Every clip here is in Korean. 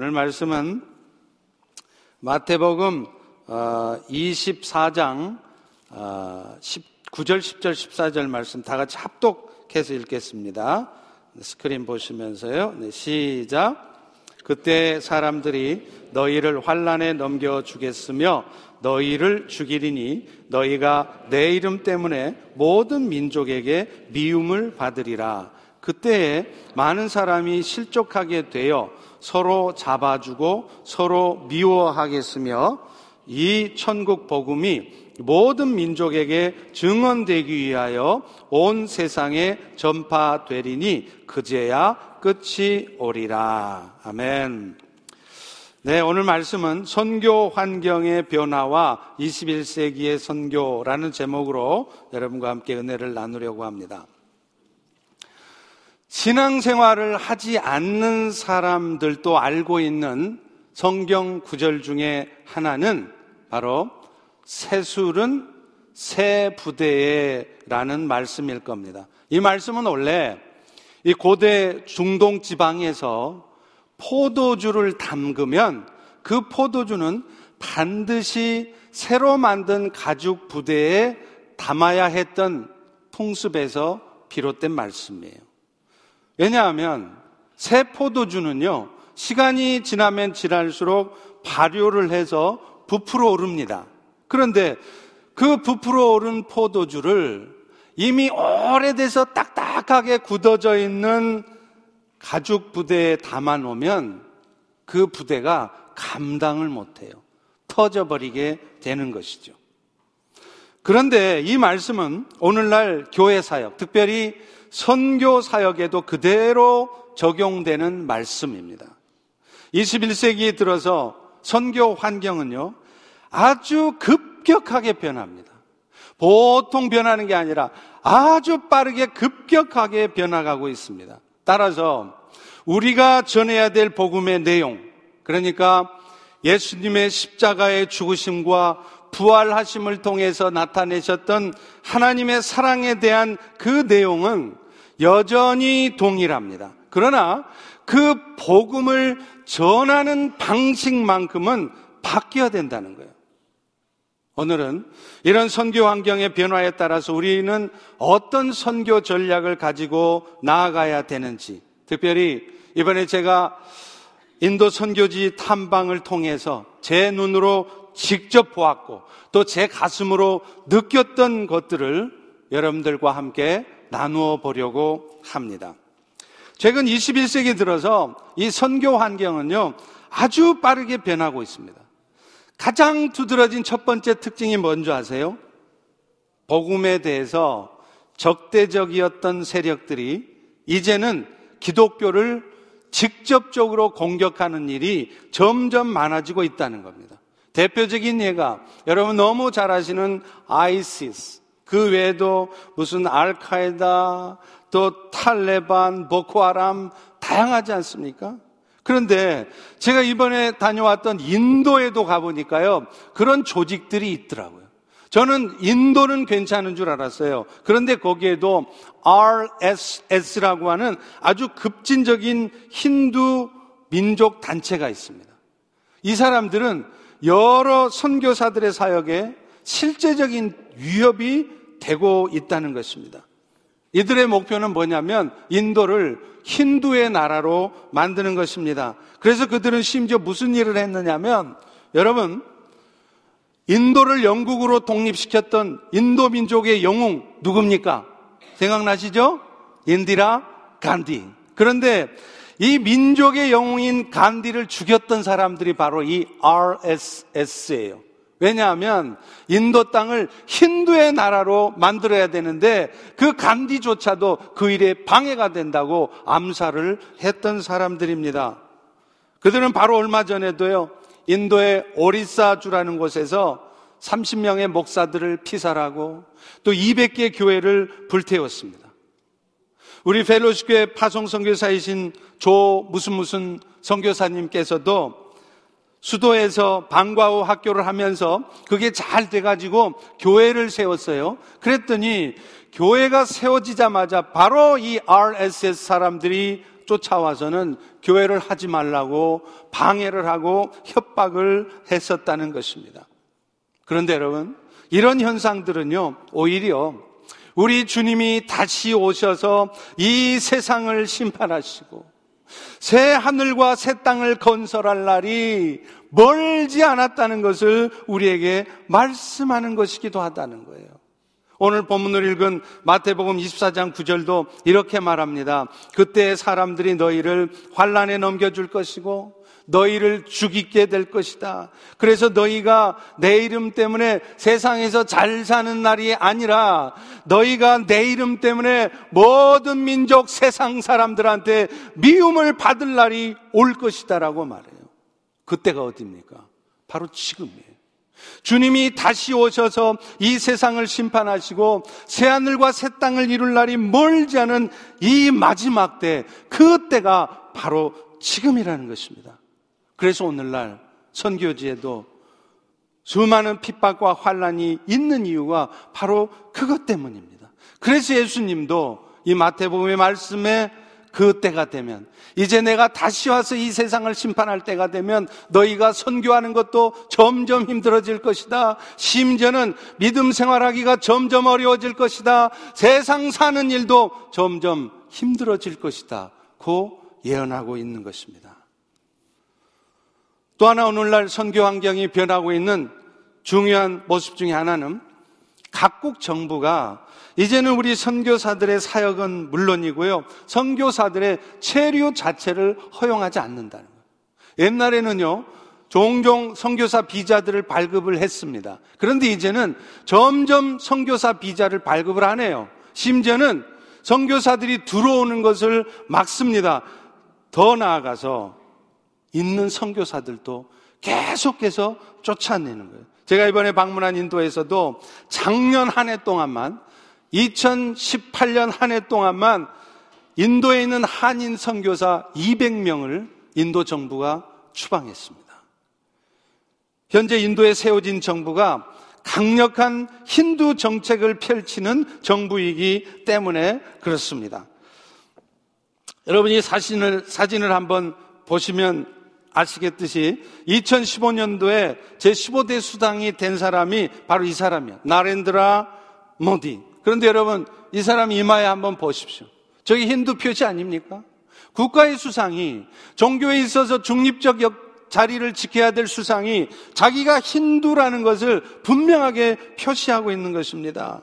오늘 말씀은 마태복음 24장 9절, 10절, 14절 말씀 다 같이 합독해서 읽겠습니다. 스크린 보시면서요. 네, 시작. 그때 사람들이 너희를 환란에 넘겨 주겠으며 너희를 죽이리니 너희가 내 이름 때문에 모든 민족에게 미움을 받으리라. 그때에 많은 사람이 실족하게 되어 서로 잡아주고 서로 미워하겠으며 이 천국 복음이 모든 민족에게 증언되기 위하여 온 세상에 전파되리니 그제야 끝이 오리라. 아멘. 네, 오늘 말씀은 선교 환경의 변화와 21세기의 선교라는 제목으로 여러분과 함께 은혜를 나누려고 합니다. 신앙생활을 하지 않는 사람들도 알고 있는 성경 구절 중에 하나는 바로 새술은 새 부대에 라는 말씀일 겁니다. 이 말씀은 원래 이 고대 중동 지방에서 포도주를 담그면 그 포도주는 반드시 새로 만든 가죽 부대에 담아야 했던 풍습에서 비롯된 말씀이에요. 왜냐하면 새 포도주는요, 시간이 지나면 지날수록 발효를 해서 부풀어 오릅니다. 그런데 그 부풀어 오른 포도주를 이미 오래돼서 딱딱하게 굳어져 있는 가죽 부대에 담아 놓으면 그 부대가 감당을 못해요. 터져버리게 되는 것이죠. 그런데 이 말씀은 오늘날 교회 사역, 특별히 선교 사역에도 그대로 적용되는 말씀입니다. 21세기에 들어서 선교 환경은요, 아주 급격하게 변합니다. 보통 변하는 게 아니라 아주 빠르게 급격하게 변화가고 있습니다. 따라서 우리가 전해야 될 복음의 내용, 그러니까 예수님의 십자가의 죽으심과 부활하심을 통해서 나타내셨던 하나님의 사랑에 대한 그 내용은 여전히 동일합니다. 그러나 그 복음을 전하는 방식만큼은 바뀌어야 된다는 거예요. 오늘은 이런 선교 환경의 변화에 따라서 우리는 어떤 선교 전략을 가지고 나아가야 되는지, 특별히 이번에 제가 인도 선교지 탐방을 통해서 제 눈으로 직접 보았고 또 제 가슴으로 느꼈던 것들을 여러분들과 함께 나누어 보려고 합니다. 최근 21세기 들어서 이 선교 환경은요, 아주 빠르게 변하고 있습니다. 가장 두드러진 첫 번째 특징이 뭔지 아세요? 복음에 대해서 적대적이었던 세력들이 이제는 기독교를 직접적으로 공격하는 일이 점점 많아지고 있다는 겁니다. 대표적인 예가 여러분 너무 잘 아시는 아이시스, 그 외에도 무슨 알카에다, 또 탈레반, 보코하람 다양하지 않습니까? 그런데 제가 이번에 다녀왔던 인도에도 가보니까요, 그런 조직들이 있더라고요. 저는 인도는 괜찮은 줄 알았어요. 그런데 거기에도 RSS라고 하는 아주 급진적인 힌두 민족 단체가 있습니다. 이 사람들은 여러 선교사들의 사역에 실제적인 위협이 되고 있다는 것입니다. 이들의 목표는 뭐냐면 인도를 힌두의 나라로 만드는 것입니다. 그래서 그들은 심지어 무슨 일을 했느냐면 여러분 인도를 영국으로 독립시켰던 인도 민족의 영웅 누굽니까? 생각나시죠? 인디라 간디. 그런데 이 민족의 영웅인 간디를 죽였던 사람들이 바로 이 RSS예요. 왜냐하면 인도 땅을 힌두의 나라로 만들어야 되는데 그 간디조차도 그 일에 방해가 된다고 암살을 했던 사람들입니다. 그들은 바로 얼마 전에도요, 인도의 오리사주라는 곳에서 30명의 목사들을 피살하고 또 200개 교회를 불태웠습니다. 우리 펠로시교회 파송 선교사이신 조 무슨 무슨 선교사님께서도 수도에서 방과 후 학교를 하면서 그게 잘 돼가지고 교회를 세웠어요. 그랬더니 교회가 세워지자마자 바로 이 RSS 사람들이 쫓아와서는 교회를 하지 말라고 방해를 하고 협박을 했었다는 것입니다. 그런데 여러분, 이런 현상들은요, 오히려 우리 주님이 다시 오셔서 이 세상을 심판하시고 새 하늘과 새 땅을 건설할 날이 멀지 않았다는 것을 우리에게 말씀하는 것이기도 하다는 거예요. 오늘 본문을 읽은 마태복음 24장 9절도 이렇게 말합니다. 그때 사람들이 너희를 환란에 넘겨줄 것이고 너희를 죽이게 될 것이다. 그래서 너희가 내 이름 때문에 세상에서 잘 사는 날이 아니라 너희가 내 이름 때문에 모든 민족 세상 사람들한테 미움을 받을 날이 올 것이다라고 말해요. 그때가 어딥니까? 바로 지금이에요. 주님이 다시 오셔서 이 세상을 심판하시고 새하늘과 새 땅을 이룰 날이 멀지 않은 이 마지막 때, 그 때가 바로 지금이라는 것입니다. 그래서 오늘날 선교지에도 수많은 핍박과 환란이 있는 이유가 바로 그것 때문입니다. 그래서 예수님도 이 마태복음의 말씀에 그 때가 되면 이제 내가 다시 와서 이 세상을 심판할 때가 되면 너희가 선교하는 것도 점점 힘들어질 것이다. 심지어는 믿음 생활하기가 점점 어려워질 것이다. 세상 사는 일도 점점 힘들어질 것이다. 고 예언하고 있는 것입니다. 또 하나 오늘날 선교 환경이 변하고 있는 중요한 모습 중에 하나는 각국 정부가 이제는 우리 선교사들의 사역은 물론이고요. 선교사들의 체류 자체를 허용하지 않는다는 거예요. 옛날에는요. 종종 선교사 비자들을 발급을 했습니다. 그런데 이제는 점점 선교사 비자를 발급을 하네요. 심지어는 선교사들이 들어오는 것을 막습니다. 더 나아가서 있는 선교사들도 계속해서 쫓아내는 거예요. 제가 이번에 방문한 인도에서도 작년 한 해 동안만 2018년 한 해 동안만 인도에 있는 한인 선교사 200명을 인도 정부가 추방했습니다. 현재 인도에 세워진 정부가 강력한 힌두 정책을 펼치는 정부이기 때문에 그렇습니다. 여러분이 사진을, 사진을 한번 보시면 아시겠듯이 2015년도에 제15대 수당이 된 사람이 바로 이 사람이야. 나렌드라 모디. 그런데 여러분, 이 사람 이마에 한번 보십시오. 저기 힌두 표시 아닙니까? 국가의 수상이 종교에 있어서 중립적 자리를 지켜야 될 수상이 자기가 힌두라는 것을 분명하게 표시하고 있는 것입니다.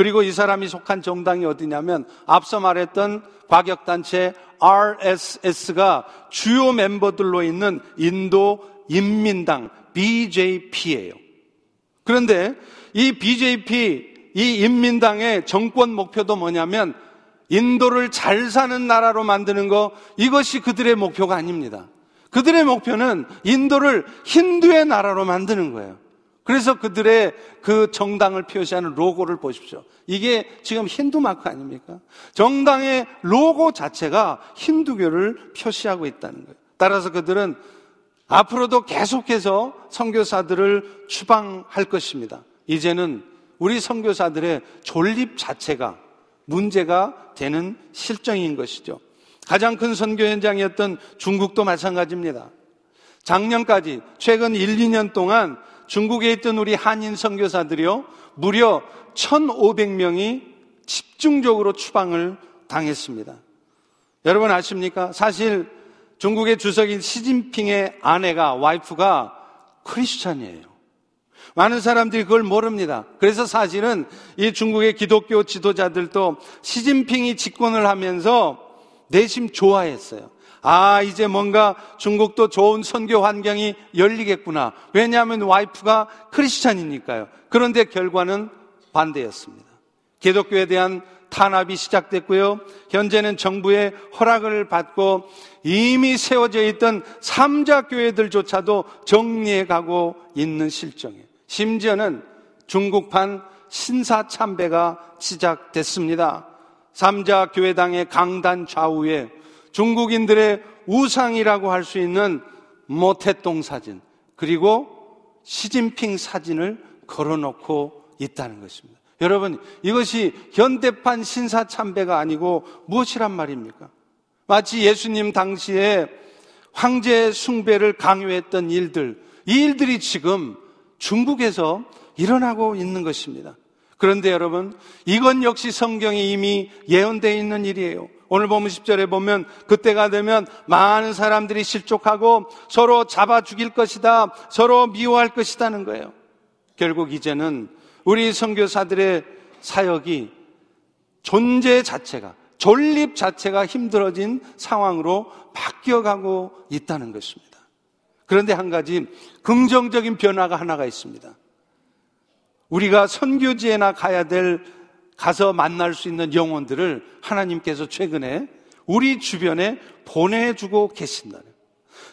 그리고 이 사람이 속한 정당이 어디냐면 앞서 말했던 과격단체 RSS가 주요 멤버들로 있는 인도 인민당 BJP예요. 그런데 이 BJP 이 인민당의 정권 목표도 뭐냐면 인도를 잘 사는 나라로 만드는 거 이것이 그들의 목표가 아닙니다. 그들의 목표는 인도를 힌두의 나라로 만드는 거예요. 그래서 그들의 그 정당을 표시하는 로고를 보십시오. 이게 지금 힌두 마크 아닙니까? 정당의 로고 자체가 힌두교를 표시하고 있다는 거예요. 따라서 그들은 앞으로도 계속해서 선교사들을 추방할 것입니다. 이제는 우리 선교사들의 존립 자체가 문제가 되는 실정인 것이죠. 가장 큰 선교 현장이었던 중국도 마찬가지입니다. 작년까지 최근 1, 2년 동안 중국에 있던 우리 한인 선교사들이요, 무려 1,500명이 집중적으로 추방을 당했습니다. 여러분 아십니까? 사실 중국의 주석인 시진핑의 아내가, 와이프가 크리스찬이에요. 많은 사람들이 그걸 모릅니다. 그래서 사실은 이 중국의 기독교 지도자들도 시진핑이 집권을 하면서 내심 좋아했어요. 아, 이제 뭔가 중국도 좋은 선교 환경이 열리겠구나. 왜냐하면 와이프가 크리스찬이니까요. 그런데 결과는 반대였습니다. 기독교에 대한 탄압이 시작됐고요. 현재는 정부의 허락을 받고 이미 세워져 있던 삼자 교회들조차도 정리해 가고 있는 실정이에요. 심지어는 중국판 신사 참배가 시작됐습니다. 삼자 교회당의 강단 좌우에 중국인들의 우상이라고 할 수 있는 모태똥 사진, 그리고 시진핑 사진을 걸어놓고 있다는 것입니다. 여러분, 이것이 현대판 신사참배가 아니고 무엇이란 말입니까? 마치 예수님 당시에 황제 숭배를 강요했던 일들, 이 일들이 지금 중국에서 일어나고 있는 것입니다. 그런데 여러분, 이건 역시 성경에 이미 예언되어 있는 일이에요. 오늘 보면 10절에 보면 그때가 되면 많은 사람들이 실족하고 서로 잡아 죽일 것이다. 서로 미워할 것이다는 거예요. 결국 이제는 우리 선교사들의 사역이 존재 자체가 존립 자체가 힘들어진 상황으로 바뀌어가고 있다는 것입니다. 그런데 한 가지 긍정적인 변화가 하나가 있습니다. 우리가 선교지에나 가야 될 가서 만날 수 있는 영혼들을 하나님께서 최근에 우리 주변에 보내주고 계신다는.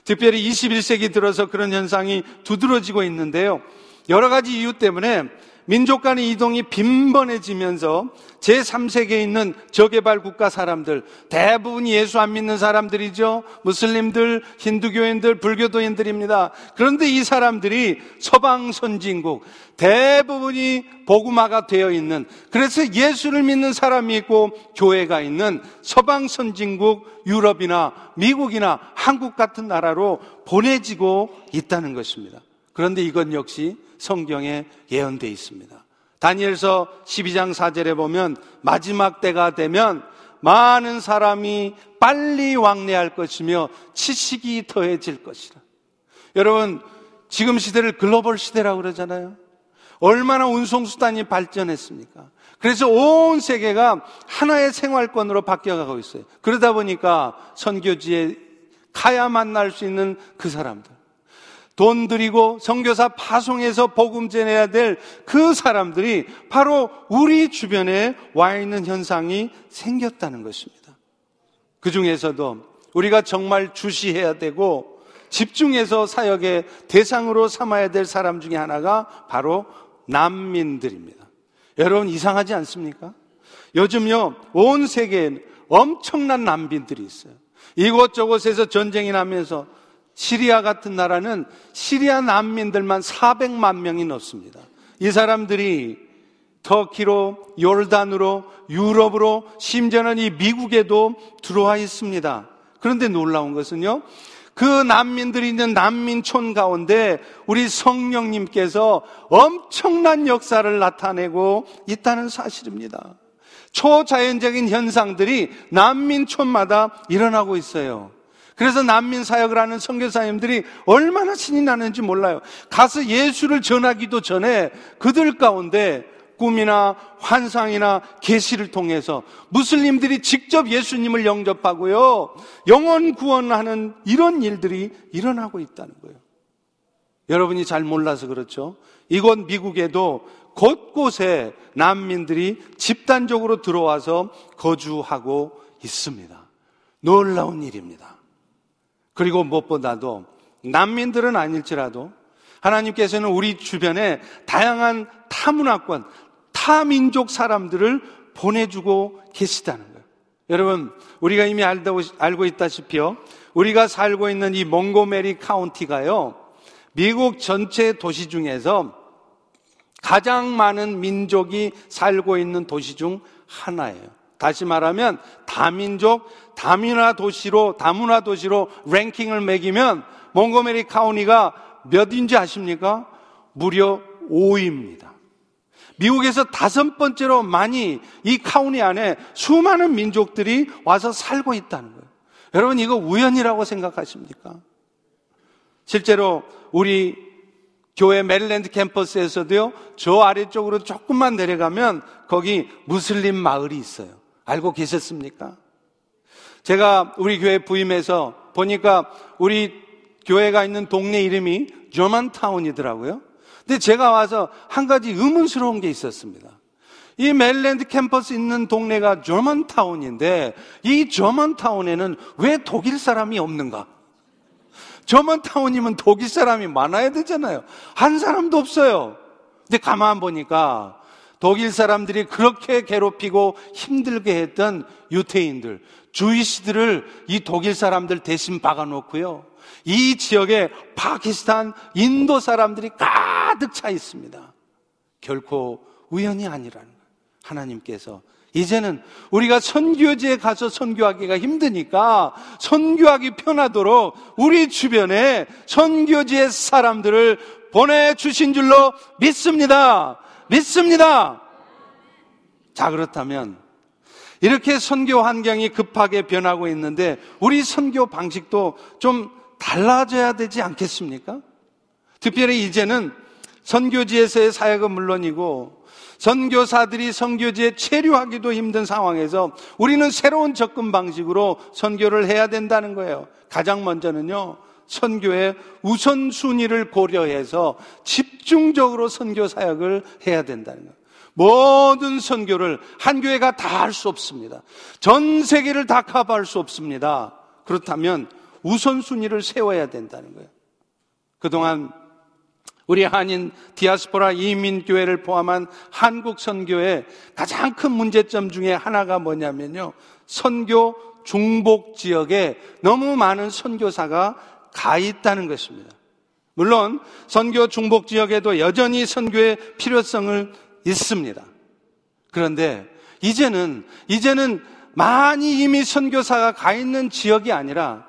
특별히 21세기 들어서 그런 현상이 두드러지고 있는데요. 여러 가지 이유 때문에 민족 간의 이동이 빈번해지면서 제3세계에 있는 저개발 국가 사람들, 대부분이 예수 안 믿는 사람들이죠. 무슬림들, 힌두교인들, 불교도인들입니다. 그런데 이 사람들이 서방 선진국, 대부분이 복음화가 되어 있는, 그래서 예수를 믿는 사람이 있고 교회가 있는 서방 선진국, 유럽이나 미국이나 한국 같은 나라로 보내지고 있다는 것입니다. 그런데 이건 역시 성경에 예언되어 있습니다. 다니엘서 12장 4절에 보면 마지막 때가 되면 많은 사람이 빨리 왕래할 것이며 지식이 더해질 것이라. 여러분, 지금 시대를 글로벌 시대라고 그러잖아요. 얼마나 운송수단이 발전했습니까? 그래서 온 세계가 하나의 생활권으로 바뀌어가고 있어요. 그러다 보니까 선교지에 가야 만날 수 있는 그 사람들. 돈 들이고 성교사 파송해서 복음 전해야 될 그 사람들이 바로 우리 주변에 와 있는 현상이 생겼다는 것입니다. 그 중에서도 우리가 정말 주시해야 되고 집중해서 사역의 대상으로 삼아야 될 사람 중에 하나가 바로 난민들입니다. 여러분 이상하지 않습니까? 요즘요, 온 세계에 엄청난 난민들이 있어요. 이곳저곳에서 전쟁이 나면서 시리아 같은 나라는 시리아 난민들만 400만 명이 넘습니다. 이 사람들이 터키로, 요르단으로, 유럽으로, 심지어는 이 미국에도 들어와 있습니다. 그런데 놀라운 것은요, 그 난민들이 있는 난민촌 가운데 우리 성령님께서 엄청난 역사를 나타내고 있다는 사실입니다. 초자연적인 현상들이 난민촌마다 일어나고 있어요. 그래서 난민 사역을 하는 선교사님들이 얼마나 신이 나는지 몰라요. 가서 예수를 전하기도 전에 그들 가운데 꿈이나 환상이나 계시를 통해서 무슬림들이 직접 예수님을 영접하고요. 영원 구원하는 이런 일들이 일어나고 있다는 거예요. 여러분이 잘 몰라서 그렇죠. 이곳 미국에도 곳곳에 난민들이 집단적으로 들어와서 거주하고 있습니다. 놀라운 일입니다. 그리고 무엇보다도 난민들은 아닐지라도 하나님께서는 우리 주변에 다양한 타문화권, 타민족 사람들을 보내주고 계시다는 거예요. 여러분, 우리가 이미 알고 있다시피요. 우리가 살고 있는 이 몽고메리 카운티가요. 미국 전체 도시 중에서 가장 많은 민족이 살고 있는 도시 중 하나예요. 다시 말하면 다민족, 다문화 도시로 다문화 도시로 랭킹을 매기면 몽고메리 카운티가 몇인지 아십니까? 무려 5위입니다. 미국에서 다섯 번째로 많이 이 카운티 안에 수많은 민족들이 와서 살고 있다는 거예요. 여러분 이거 우연이라고 생각하십니까? 실제로 우리 교회 메릴랜드 캠퍼스에서도요, 저 아래쪽으로 조금만 내려가면 거기 무슬림 마을이 있어요. 알고 계셨습니까? 제가 우리 교회 부임해서 보니까 우리 교회가 있는 동네 이름이 저만타운이더라고요. 근데 제가 와서 한 가지 의문스러운 게 있었습니다. 이 멜랜드 캠퍼스 있는 동네가 저먼타운인데 이 저먼타운에는 왜 독일 사람이 없는가? 저먼타운이면 독일 사람이 많아야 되잖아요. 한 사람도 없어요. 근데 가만 보니까 독일 사람들이 그렇게 괴롭히고 힘들게 했던 유태인들, 주이시들을 이 독일 사람들 대신 박아놓고요. 이 지역에 파키스탄, 인도 사람들이 가득 차 있습니다. 결코 우연이 아니라는 거예요. 하나님께서 이제는 우리가 선교지에 가서 선교하기가 힘드니까 선교하기 편하도록 우리 주변에 선교지의 사람들을 보내주신 줄로 믿습니다. 믿습니다. 자, 그렇다면 이렇게 선교 환경이 급하게 변하고 있는데 우리 선교 방식도 좀 달라져야 되지 않겠습니까? 특별히 이제는 선교지에서의 사역은 물론이고 선교사들이 선교지에 체류하기도 힘든 상황에서 우리는 새로운 접근 방식으로 선교를 해야 된다는 거예요. 가장 먼저는요. 선교의 우선순위를 고려해서 집중적으로 선교 사역을 해야 된다는 거예요. 모든 선교를 한 교회가 다 할 수 없습니다. 전 세계를 다 커버할 수 없습니다. 그렇다면 우선순위를 세워야 된다는 거예요. 그동안 우리 한인 디아스포라 이민교회를 포함한 한국 선교의 가장 큰 문제점 중에 하나가 뭐냐면요. 선교 중복 지역에 너무 많은 선교사가 가 있다는 것입니다. 물론 선교 중복 지역에도 여전히 선교의 필요성을 있습니다. 그런데 이제는 이제는 많이 이미 선교사가 가 있는 지역이 아니라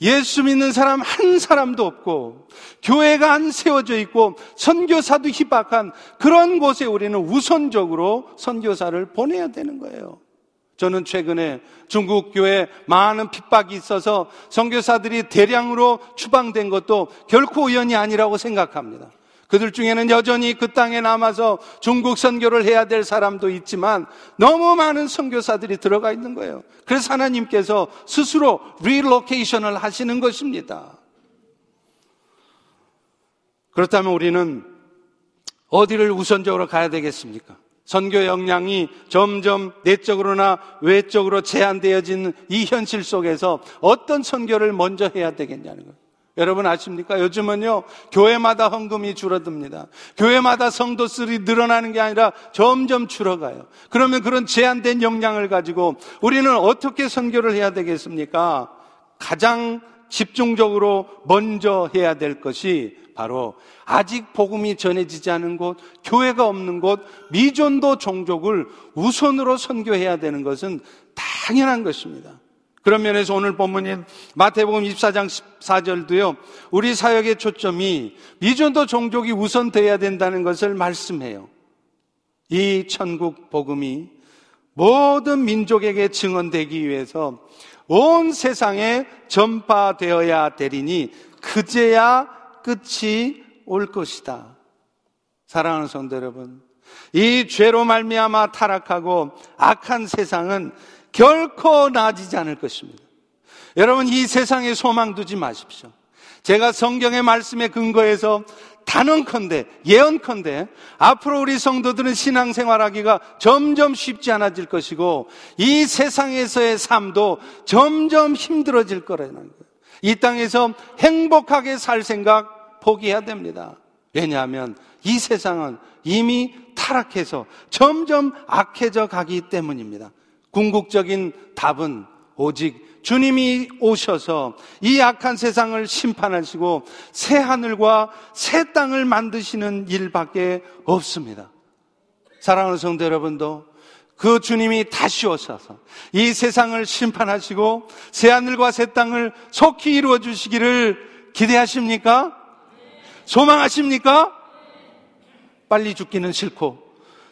예수 믿는 사람 한 사람도 없고 교회가 안 세워져 있고 선교사도 희박한 그런 곳에 우리는 우선적으로 선교사를 보내야 되는 거예요. 저는 최근에 중국 교회 많은 핍박이 있어서 선교사들이 대량으로 추방된 것도 결코 우연이 아니라고 생각합니다. 그들 중에는 여전히 그 땅에 남아서 중국 선교를 해야 될 사람도 있지만 너무 많은 선교사들이 들어가 있는 거예요. 그래서 하나님께서 스스로 relocation을 하시는 것입니다. 그렇다면 우리는 어디를 우선적으로 가야 되겠습니까? 선교 역량이 점점 내적으로나 외적으로 제한되어진 이 현실 속에서 어떤 선교를 먼저 해야 되겠냐는 거예요. 여러분 아십니까? 요즘은요, 교회마다 헌금이 줄어듭니다. 교회마다 성도들이 늘어나는 게 아니라 점점 줄어가요. 그러면 그런 제한된 역량을 가지고 우리는 어떻게 선교를 해야 되겠습니까? 가장 집중적으로 먼저 해야 될 것이 바로 아직 복음이 전해지지 않은 곳, 교회가 없는 곳, 미전도 종족을 우선으로 선교해야 되는 것은 당연한 것입니다. 그런 면에서 오늘 본문인 마태복음 24장 14절도요, 우리 사역의 초점이 미전도 종족이 우선 돼야 된다는 것을 말씀해요. 이 천국 복음이 모든 민족에게 증언되기 위해서 온 세상에 전파되어야 되리니 그제야 끝이 올 것이다. 사랑하는 성도 여러분, 이 죄로 말미암아 타락하고 악한 세상은 결코 나아지지 않을 것입니다. 여러분 이 세상에 소망 두지 마십시오. 제가 성경의 말씀에 근거해서 단언컨대 예언컨대 앞으로 우리 성도들은 신앙생활하기가 점점 쉽지 않아질 것이고 이 세상에서의 삶도 점점 힘들어질 거라는 거예요. 이 땅에서 행복하게 살 생각 포기해야 됩니다. 왜냐하면 이 세상은 이미 타락해서 점점 악해져 가기 때문입니다. 궁극적인 답은 오직 주님이 오셔서 이 악한 세상을 심판하시고 새 하늘과 새 땅을 만드시는 일밖에 없습니다. 사랑하는 성도 여러분도 그 주님이 다시 오셔서 이 세상을 심판하시고 새 하늘과 새 땅을 속히 이루어 주시기를 기대하십니까? 소망하십니까? 빨리 죽기는 싫고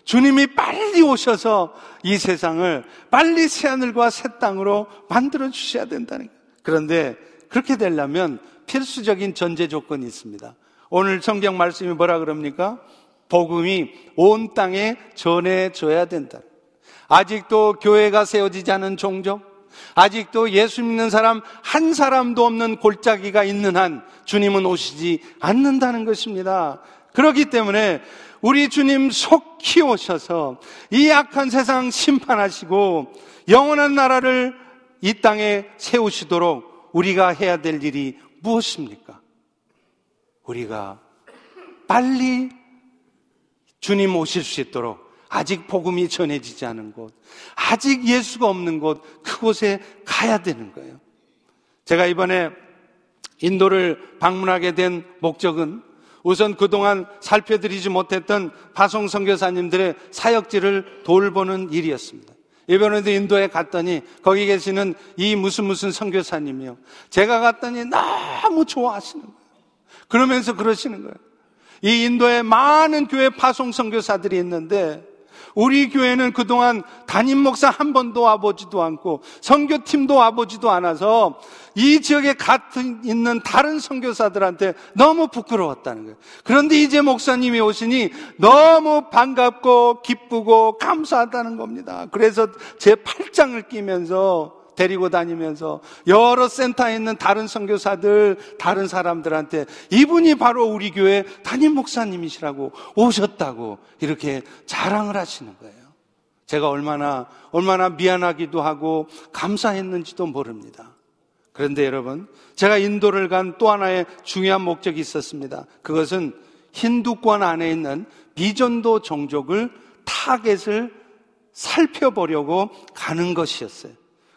주님이 빨리 오셔서 이 세상을 빨리 새하늘과 새 땅으로 만들어 주셔야 된다는 거예요. 그런데 그렇게 되려면 필수적인 전제 조건이 있습니다. 오늘 성경 말씀이 뭐라 그럽니까? 복음이 온 땅에 전해져야 된다. 아직도 교회가 세워지지 않은 종족, 아직도 예수 믿는 사람 한 사람도 없는 골짜기가 있는 한 주님은 오시지 않는다는 것입니다. 그렇기 때문에 우리 주님 속히 오셔서 이 악한 세상 심판하시고 영원한 나라를 이 땅에 세우시도록 우리가 해야 될 일이 무엇입니까? 우리가 빨리 주님 오실 수 있도록 아직 복음이 전해지지 않은 곳, 아직 예수가 없는 곳, 그곳에 가야 되는 거예요. 제가 이번에 인도를 방문하게 된 목적은 우선 그동안 살펴드리지 못했던 파송 선교사님들의 사역지를 돌보는 일이었습니다. 이번에도 인도에 갔더니 거기 계시는 이 무슨 무슨 선교사님이요. 제가 갔더니 너무 좋아하시는 거예요. 그러면서 그러시는 거예요. 이 인도에 많은 교회 파송 선교사들이 있는데 우리 교회는 그동안 담임 목사 한 번도 와보지도 않고 선교팀도 와보지도 않아서 이 지역에 같은 있는 다른 선교사들한테 너무 부끄러웠다는 거예요. 그런데 이제 목사님이 오시니 너무 반갑고 기쁘고 감사하다는 겁니다. 그래서 제 팔짱을 끼면서 데리고 다니면서 여러 센터에 있는 다른 선교사들, 다른 사람들한테 이분이 바로 우리 교회 담임 목사님이시라고 오셨다고 이렇게 자랑을 하시는 거예요. 제가 얼마나 얼마나 미안하기도 하고 감사했는지도 모릅니다. 그런데 여러분, 제가 인도를 간 또 하나의 중요한 목적이 있었습니다. 그것은 힌두권 안에 있는 미전도 종족을 타겟을 살펴보려고 가는 것이었어요.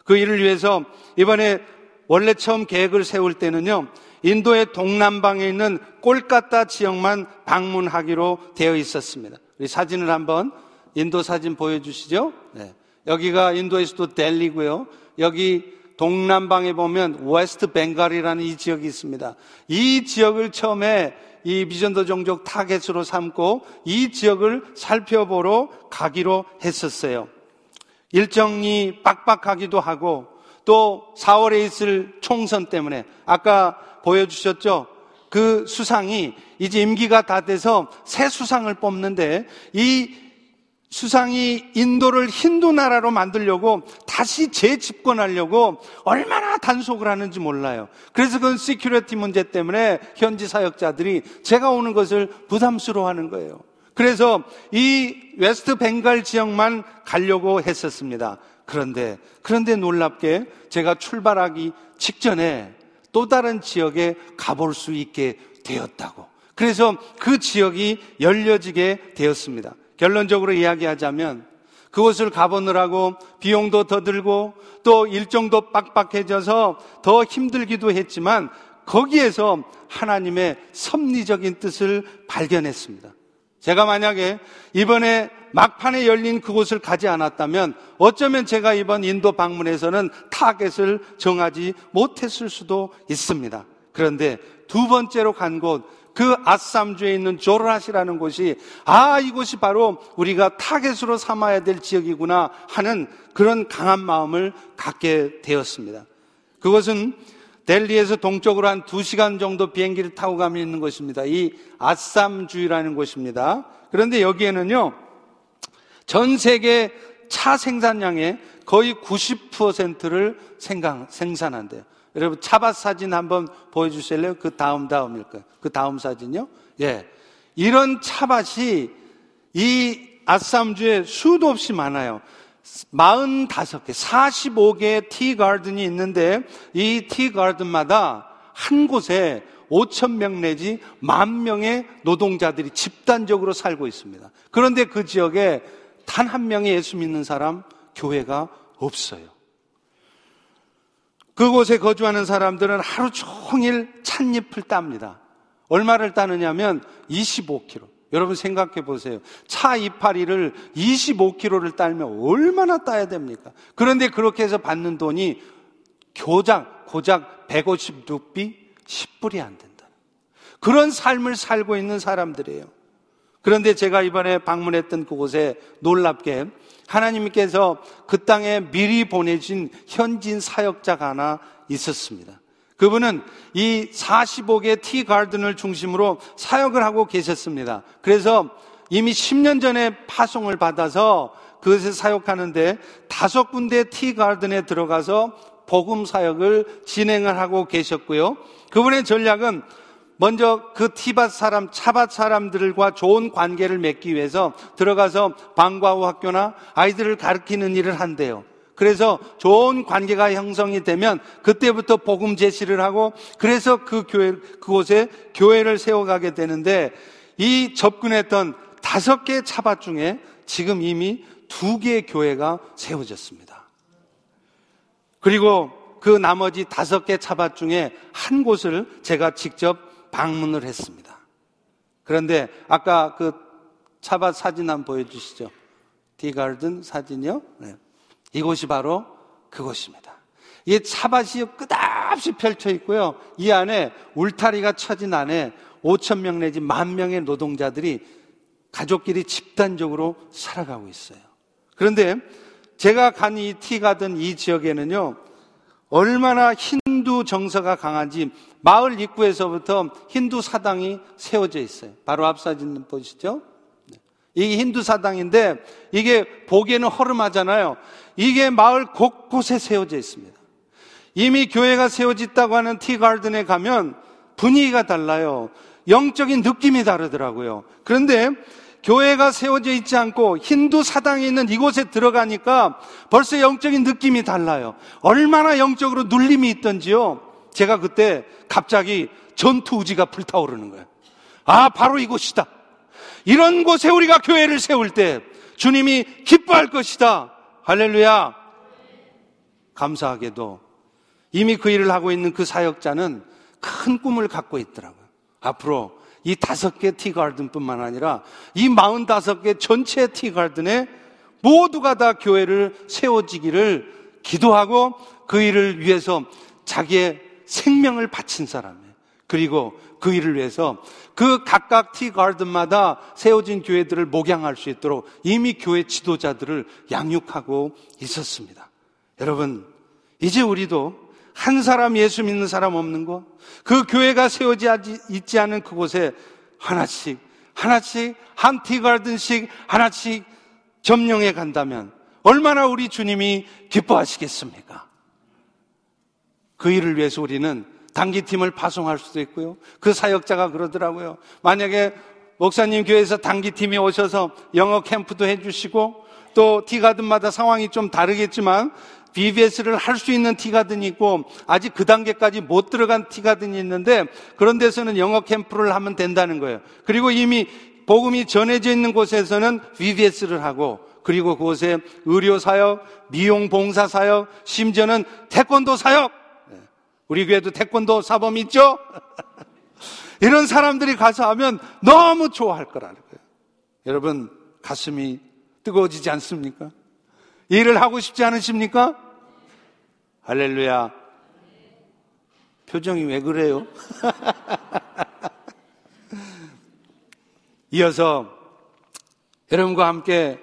그 일을 위해서 이번에 원래 처음 계획을 세울 때는요, 인도의 동남방에 있는 꼴까따 지역만 방문하기로 되어 있었습니다. 우리 사진을 한번 인도 사진 보여주시죠. 네. 여기가 인도의 수도 델리고요. 여기 동남방에 보면 웨스트 벵갈이라는 이 지역이 있습니다. 이 지역을 처음에 이 비전도 종족 타겟으로 삼고 이 지역을 살펴보러 가기로 했었어요. 일정이 빡빡하기도 하고 또 4월에 있을 총선 때문에 아까 보여주셨죠? 그 수상이 이제 임기가 다 돼서 새 수상을 뽑는데 이 수상이 인도를 힌두 나라로 만들려고 다시 재집권하려고 얼마나 단속을 하는지 몰라요. 그래서 그건 security 문제 때문에 현지 사역자들이 제가 오는 것을 부담스러워 하는 거예요. 그래서 이 웨스트 벵갈 지역만 가려고 했었습니다. 그런데, 그런데 놀랍게 제가 출발하기 직전에 또 다른 지역에 가볼 수 있게 되었다고. 그래서 그 지역이 열려지게 되었습니다. 결론적으로 이야기하자면 그곳을 가보느라고 비용도 더 들고 또 일정도 빡빡해져서 더 힘들기도 했지만 거기에서 하나님의 섭리적인 뜻을 발견했습니다. 제가 만약에 이번에 막판에 열린 그곳을 가지 않았다면 어쩌면 제가 이번 인도 방문에서는 타겟을 정하지 못했을 수도 있습니다. 그런데 두 번째로 간 곳, 그 아쌈주에 있는 조르핫이라는 곳이 아, 이곳이 바로 우리가 타겟으로 삼아야 될 지역이구나 하는 그런 강한 마음을 갖게 되었습니다. 그것은 델리에서 동쪽으로 한 2시간 정도 비행기를 타고 가면 있는 곳입니다. 이 아쌈주이라는 곳입니다. 그런데 여기에는요, 전 세계 차 생산량의 거의 90%를 생산, 생산한대요. 여러분, 차밭 사진 한번 보여주실래요? 그 다음 다음일 거예요. 그 다음 사진요? 예. 이런 차밭이 이 아쌈주에 수도 없이 많아요. 45개, 45개의 티 가든이 있는데 이 티 가든마다 한 곳에 5천 명 내지 만 명의 노동자들이 집단적으로 살고 있습니다. 그런데 그 지역에 단 한 명의 예수 믿는 사람 교회가 없어요. 그곳에 거주하는 사람들은 하루 종일 찻잎을 땁니다. 얼마를 따느냐면 25kg. 여러분 생각해 보세요. 차 이파리를 25kg를 딸면 얼마나 따야 됩니까? 그런데 그렇게 해서 받는 돈이 교장, 고작 150루피 10불이 안 된다. 그런 삶을 살고 있는 사람들이에요. 그런데 제가 이번에 방문했던 그곳에 놀랍게 하나님께서 그 땅에 미리 보내신 현진 사역자가 하나 있었습니다. 그분은 이 45개 티 가든을 중심으로 사역을 하고 계셨습니다. 그래서 이미 10년 전에 파송을 받아서 그것에 사역하는데 다섯 군데 티 가든에 들어가서 복음 사역을 진행을 하고 계셨고요. 그분의 전략은 먼저 그 티밭 사람, 차밭 사람들과 좋은 관계를 맺기 위해서 들어가서 방과 후 학교나 아이들을 가르치는 일을 한대요. 그래서 좋은 관계가 형성이 되면 그때부터 복음 제시를 하고 그래서 그 교회, 그곳에 교회를 세워가게 되는데 이 접근했던 다섯 개의 차밭 중에 지금 이미 두 개의 교회가 세워졌습니다. 그리고 그 나머지 다섯 개 차밭 중에 한 곳을 제가 직접 방문을 했습니다. 그런데 아까 그 차밭 사진 한번 보여주시죠. 디가든 사진이요. 네. 이곳이 바로 그곳입니다. 이 차밭이 끝없이 펼쳐 있고요. 이 안에 울타리가 쳐진 안에 5천 명 내지 만 명의 노동자들이 가족끼리 집단적으로 살아가고 있어요. 그런데 제가 간 이 티가든 이 지역에는요, 얼마나 힌두 정서가 강한지 마을 입구에서부터 힌두 사당이 세워져 있어요. 바로 앞 사진 보시죠. 네. 이게 힌두 사당인데 이게 보기에는 허름하잖아요. 이게 마을 곳곳에 세워져 있습니다. 이미 교회가 세워졌다고 하는 티가든에 가면 분위기가 달라요. 영적인 느낌이 다르더라고요. 그런데 교회가 세워져 있지 않고 힌두 사당에 있는 이곳에 들어가니까 벌써 영적인 느낌이 달라요. 얼마나 영적으로 눌림이 있던지요. 제가 그때 갑자기 전투 우지가 불타오르는 거예요. 아, 바로 이곳이다. 이런 곳에 우리가 교회를 세울 때 주님이 기뻐할 것이다. 할렐루야. 감사하게도 이미 그 일을 하고 있는 그 사역자는 큰 꿈을 갖고 있더라고요. 앞으로 이 다섯 개 티가든뿐만 아니라 이 마흔 다섯 개 전체 티가든에 모두가 다 교회를 세워지기를 기도하고 그 일을 위해서 자기의 생명을 바친 사람이에요. 그리고 그 일을 위해서 그 각각 티가든마다 세워진 교회들을 목양할 수 있도록 이미 교회 지도자들을 양육하고 있었습니다. 여러분, 이제 우리도 한 사람 예수 믿는 사람 없는 거, 그 교회가 세워지 있지 않은 그곳에 하나씩, 하나씩, 한 티가든씩 하나씩 점령해 간다면 얼마나 우리 주님이 기뻐하시겠습니까? 그 일을 위해서 우리는 단기팀을 파송할 수도 있고요. 그 사역자가 그러더라고요. 만약에 목사님 교회에서 단기팀이 오셔서 영어 캠프도 해주시고 또 티가든마다 상황이 좀 다르겠지만 BBS를 할 수 있는 티가든이 있고 아직 그 단계까지 못 들어간 티가든이 있는데 그런 데서는 영어 캠프를 하면 된다는 거예요. 그리고 이미 복음이 전해져 있는 곳에서는 BBS를 하고 그리고 그곳에 의료 사역, 미용 봉사 사역, 심지어는 태권도 사역. 네. 우리 교회도 태권도 사범 있죠? 이런 사람들이 가서 하면 너무 좋아할 거라는 거예요. 여러분 가슴이 뜨거워지지 않습니까? 일을 하고 싶지 않으십니까? 할렐루야. 표정이 왜 그래요? 이어서 여러분과 함께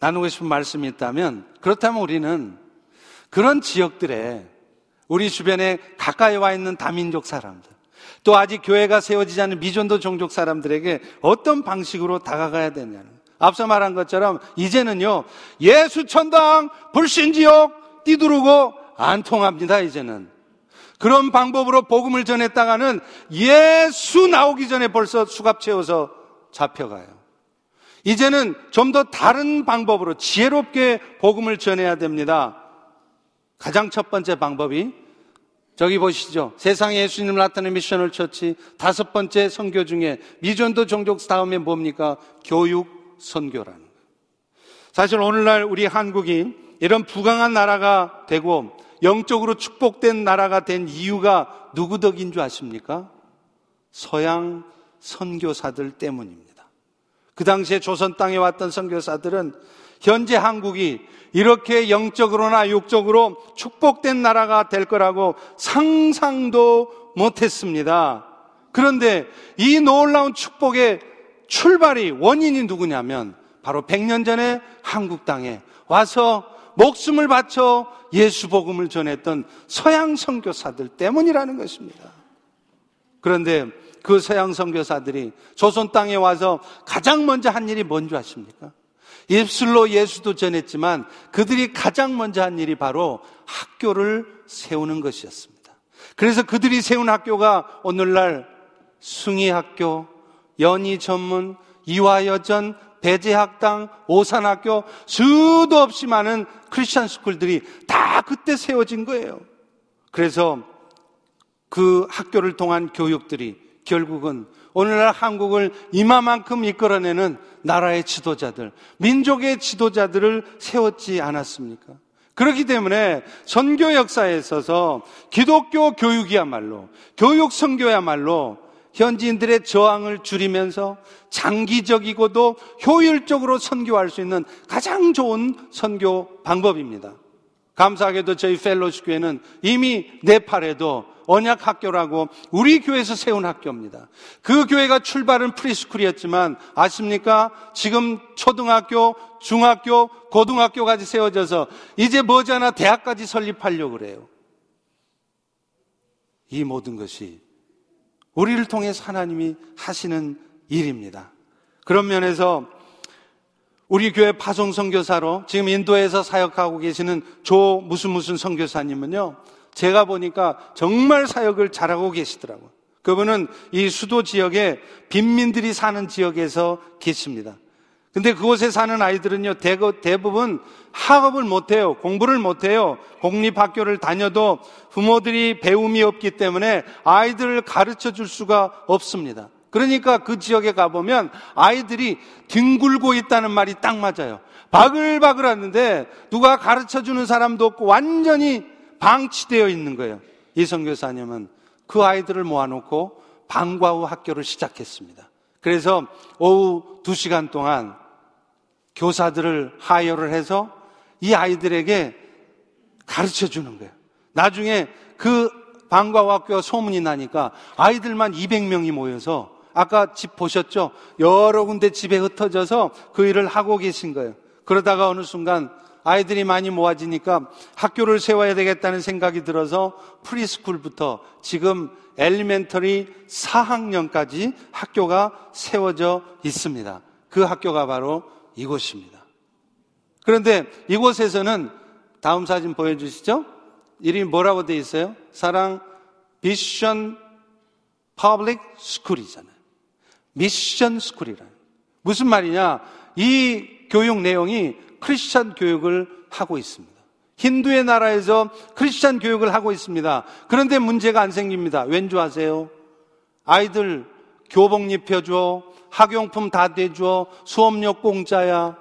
나누고 싶은 말씀이 있다면 그렇다면 우리는 그런 지역들에 우리 주변에 가까이 와 있는 다민족 사람들 또 아직 교회가 세워지지 않은 미전도 종족 사람들에게 어떤 방식으로 다가가야 되냐는 앞서 말한 것처럼 이제는요 예수 천당 불신지옥 띠두르고 안 통합니다, 이제는. 그런 방법으로 복음을 전했다가는 예수 나오기 전에 벌써 수갑 채워서 잡혀가요. 이제는 좀 더 다른 방법으로 지혜롭게 복음을 전해야 됩니다. 가장 첫 번째 방법이 저기 보시죠. 세상에 예수님을 나타낸 미션을 처치 다섯 번째 선교 중에 미전도 종족 다음에 뭡니까? 교육 선교라는 거예요. 사실 오늘날 우리 한국이 이런 부강한 나라가 되고 영적으로 축복된 나라가 된 이유가 누구 덕인 줄 아십니까? 서양 선교사들 때문입니다. 그 당시에 조선 땅에 왔던 선교사들은 현재 한국이 이렇게 영적으로나 육적으로 축복된 나라가 될 거라고 상상도 못했습니다. 그런데 이 놀라운 축복의 출발이 원인이 누구냐면 바로 100년 전에 한국 땅에 와서 목숨을 바쳐 예수 복음을 전했던 서양 선교사들 때문이라는 것입니다. 그런데 그 서양 선교사들이 조선 땅에 와서 가장 먼저 한 일이 뭔지 아십니까? 입술로 예수도 전했지만 그들이 가장 먼저 한 일이 바로 학교를 세우는 것이었습니다. 그래서 그들이 세운 학교가 오늘날 숭이학교, 연희 전문, 이화여전, 배제학당, 오산학교, 수도 없이 많은 크리스천 스쿨들이 다 그때 세워진 거예요. 그래서 그 학교를 통한 교육들이 결국은 오늘날 한국을 이마만큼 이끌어내는 나라의 지도자들, 민족의 지도자들을 세웠지 않았습니까? 그렇기 때문에 선교 역사에 있어서 기독교 교육이야말로, 교육 선교야말로 현지인들의 저항을 줄이면서 장기적이고도 효율적으로 선교할 수 있는 가장 좋은 선교 방법입니다. 감사하게도 저희 펠로시 교회는 이미 네팔에도 언약 학교라고 우리 교회에서 세운 학교입니다. 그 교회가 출발은 프리스쿨이었지만 아십니까? 지금 초등학교, 중학교, 고등학교까지 세워져서 이제 머지않아 대학까지 설립하려고 그래요. 이 모든 것이 우리를 통해서 하나님이 하시는 일입니다. 그런 면에서 우리 교회 파송 선교사로 지금 인도에서 사역하고 계시는 조 무슨 무슨 선교사님은요. 제가 보니까 정말 사역을 잘하고 계시더라고요. 그분은 이 수도 지역에 빈민들이 사는 지역에서 계십니다. 근데 그곳에 사는 아이들은요, 대부분 학업을 못해요. 공부를 못해요. 공립학교를 다녀도 부모들이 배움이 없기 때문에 아이들을 가르쳐 줄 수가 없습니다. 그러니까 그 지역에 가보면 아이들이 뒹굴고 있다는 말이 딱 맞아요. 바글바글 하는데 누가 가르쳐 주는 사람도 없고 완전히 방치되어 있는 거예요. 이 선교사님은 그 아이들을 모아놓고 방과 후 학교를 시작했습니다. 그래서 오후 2시간 동안 교사들을 하여를 해서 이 아이들에게 가르쳐 주는 거예요. 나중에 그 방과 후 학교가 소문이 나니까 아이들만 200명이 모여서 아까 집 보셨죠? 여러 군데 집에 흩어져서 그 일을 하고 계신 거예요. 그러다가 어느 순간 아이들이 많이 모아지니까 학교를 세워야 되겠다는 생각이 들어서 프리스쿨부터 지금 엘리멘터리 4학년까지 학교가 세워져 있습니다. 그 학교가 바로 이곳입니다. 그런데 이곳에서는 다음 사진 보여주시죠? 이름이 뭐라고 되어 있어요? 사랑 Mission Public School이잖아요. 미션 스쿨이라. 무슨 말이냐? 이 교육 내용이 크리스천 교육을 하고 있습니다. 힌두의 나라에서 크리스천 교육을 하고 있습니다. 그런데 문제가 안 생깁니다. 왠지 아세요? 아이들 교복 입혀줘, 학용품 다 대줘, 수업료 공짜야.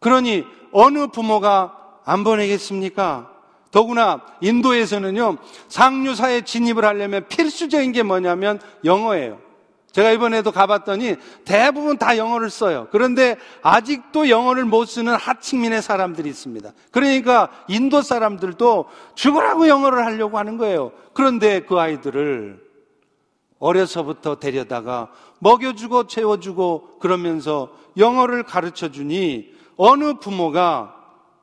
그러니 어느 부모가 안 보내겠습니까? 더구나 인도에서는요, 상류사에 진입을 하려면 필수적인 게 뭐냐면 영어예요. 제가 이번에도 가봤더니 대부분 다 영어를 써요. 그런데 아직도 영어를 못 쓰는 하층민의 사람들이 있습니다. 그러니까 인도 사람들도 죽으라고 영어를 하려고 하는 거예요. 그런데 그 아이들을 어려서부터 데려다가 먹여주고 채워주고 그러면서 영어를 가르쳐 주니 어느 부모가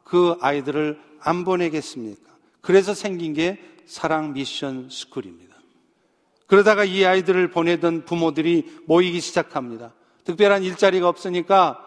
그 아이들을 안 보내겠습니까? 그래서 생긴 게 사랑 미션 스쿨입니다. 그러다가 이 아이들을 보내던 부모들이 모이기 시작합니다. 특별한 일자리가 없으니까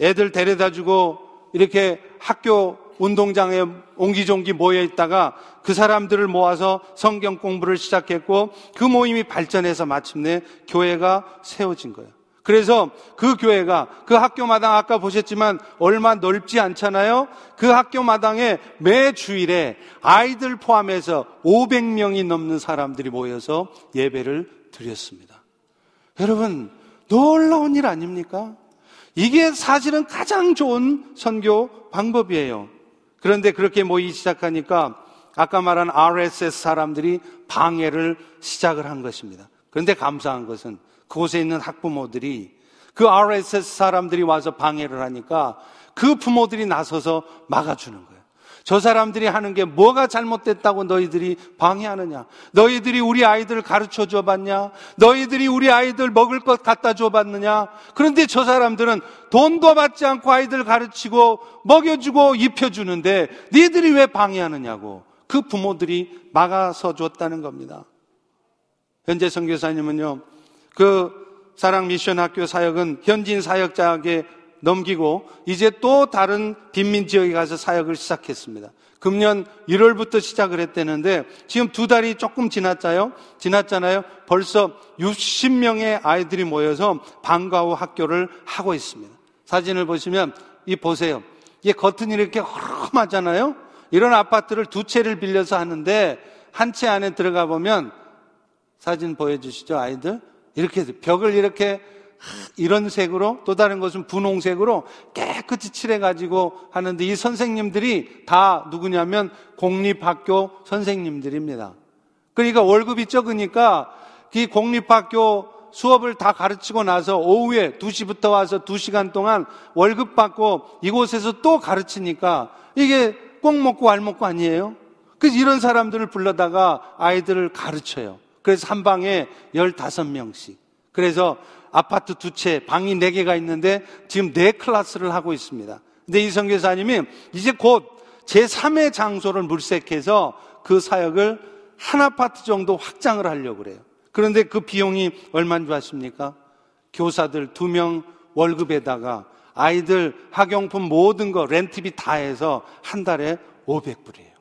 애들 데려다 주고 이렇게 학교 운동장에 옹기종기 모여 있다가 그 사람들을 모아서 성경 공부를 시작했고 그 모임이 발전해서 마침내 교회가 세워진 거예요. 그래서 그 교회가 그 학교 마당 아까 보셨지만 얼마 넓지 않잖아요. 그 학교 마당에 매 주일에 아이들 포함해서 500명이 넘는 사람들이 모여서 예배를 드렸습니다. 여러분, 놀라운 일 아닙니까? 이게 사실은 가장 좋은 선교 방법이에요. 그런데 그렇게 모이기 시작하니까 아까 말한 RSS 사람들이 방해를 시작을 한 것입니다. 그런데 감사한 것은 그곳에 있는 학부모들이 그 RSS 사람들이 와서 방해를 하니까 그 부모들이 나서서 막아주는 거예요. 저 사람들이 하는 게 뭐가 잘못됐다고 너희들이 방해하느냐? 너희들이 우리 아이들 가르쳐 줘 봤냐? 너희들이 우리 아이들 먹을 것 갖다 줘 봤느냐? 그런데 저 사람들은 돈도 받지 않고 아이들 가르치고 먹여주고 입혀주는데 니들이 왜 방해하느냐고 그 부모들이 막아서 줬다는 겁니다. 현재 선교사님은요, 그 사랑 미션 학교 사역은 현지인 사역자에게 넘기고 이제 또 다른 빈민 지역에 가서 사역을 시작했습니다. 금년 1월부터 시작을 했다는데 지금 두 달이 조금 지났잖아요. 지났잖아요. 벌써 60명의 아이들이 모여서 방과 후 학교를 하고 있습니다. 사진을 보시면 이 보세요. 이게 겉은 이렇게 허름하잖아요. 이런 아파트를 두 채를 빌려서 하는데 한 채 안에 들어가 보면 사진 보여주시죠, 아이들? 이렇게 벽을 이렇게 이런 색으로 또 다른 것은 분홍색으로 깨끗이 칠해가지고 하는데 이 선생님들이 다 누구냐면 공립학교 선생님들입니다. 그러니까 월급이 적으니까 이 공립학교 수업을 다 가르치고 나서 오후에 2시부터 와서 2시간 동안 월급 받고 이곳에서 또 가르치니까 이게 꼭 먹고 알 먹고 아니에요? 그래서 이런 사람들을 불러다가 아이들을 가르쳐요. 그래서 한 방에 15명씩. 그래서 아파트 두 채, 방이 네 개가 있는데 지금 네 클래스를 하고 있습니다. 근데 이 선교사님이 이제 곧 제3의 장소를 물색해서 그 사역을 한 아파트 정도 확장을 하려고 그래요. 그런데 그 비용이 얼마인 줄 아십니까? 교사들 두 명 월급에다가 아이들 학용품 모든 거 렌트비 다 해서 한 달에 500불이에요.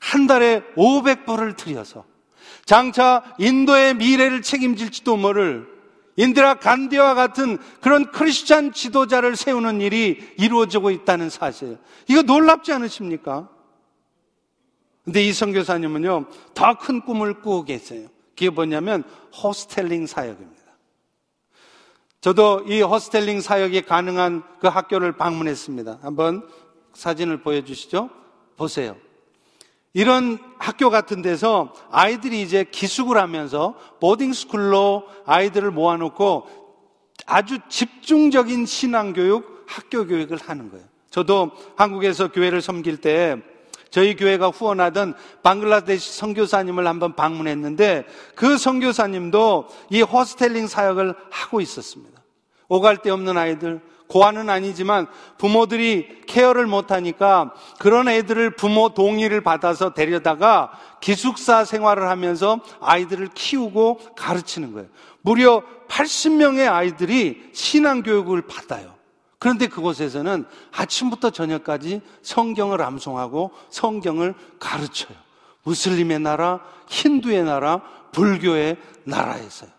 한 달에 500불을 들여서 장차 인도의 미래를 책임질지도 모를 인디라 간디와 같은 그런 크리스찬 지도자를 세우는 일이 이루어지고 있다는 사실. 이거 놀랍지 않으십니까? 근데 이 선교사님은요, 더 큰 꿈을 꾸고 계세요. 그게 뭐냐면 호스텔링 사역입니다. 저도 이 호스텔링 사역이 가능한 그 학교를 방문했습니다. 한번 사진을 보여주시죠. 보세요. 이런 학교 같은 데서 아이들이 이제 기숙을 하면서 보딩스쿨로 아이들을 모아놓고 아주 집중적인 신앙교육, 학교 교육을 하는 거예요. 저도 한국에서 교회를 섬길 때 저희 교회가 후원하던 방글라데시 선교사님을 한번 방문했는데 그 선교사님도 이 호스텔링 사역을 하고 있었습니다. 오갈 데 없는 아이들, 고아는 아니지만 부모들이 케어를 못하니까 그런 애들을 부모 동의를 받아서 데려다가 기숙사 생활을 하면서 아이들을 키우고 가르치는 거예요. 무려 80명의 아이들이 신앙교육을 받아요. 그런데 그곳에서는 아침부터 저녁까지 성경을 암송하고 성경을 가르쳐요. 무슬림의 나라, 힌두의 나라, 불교의 나라에서요.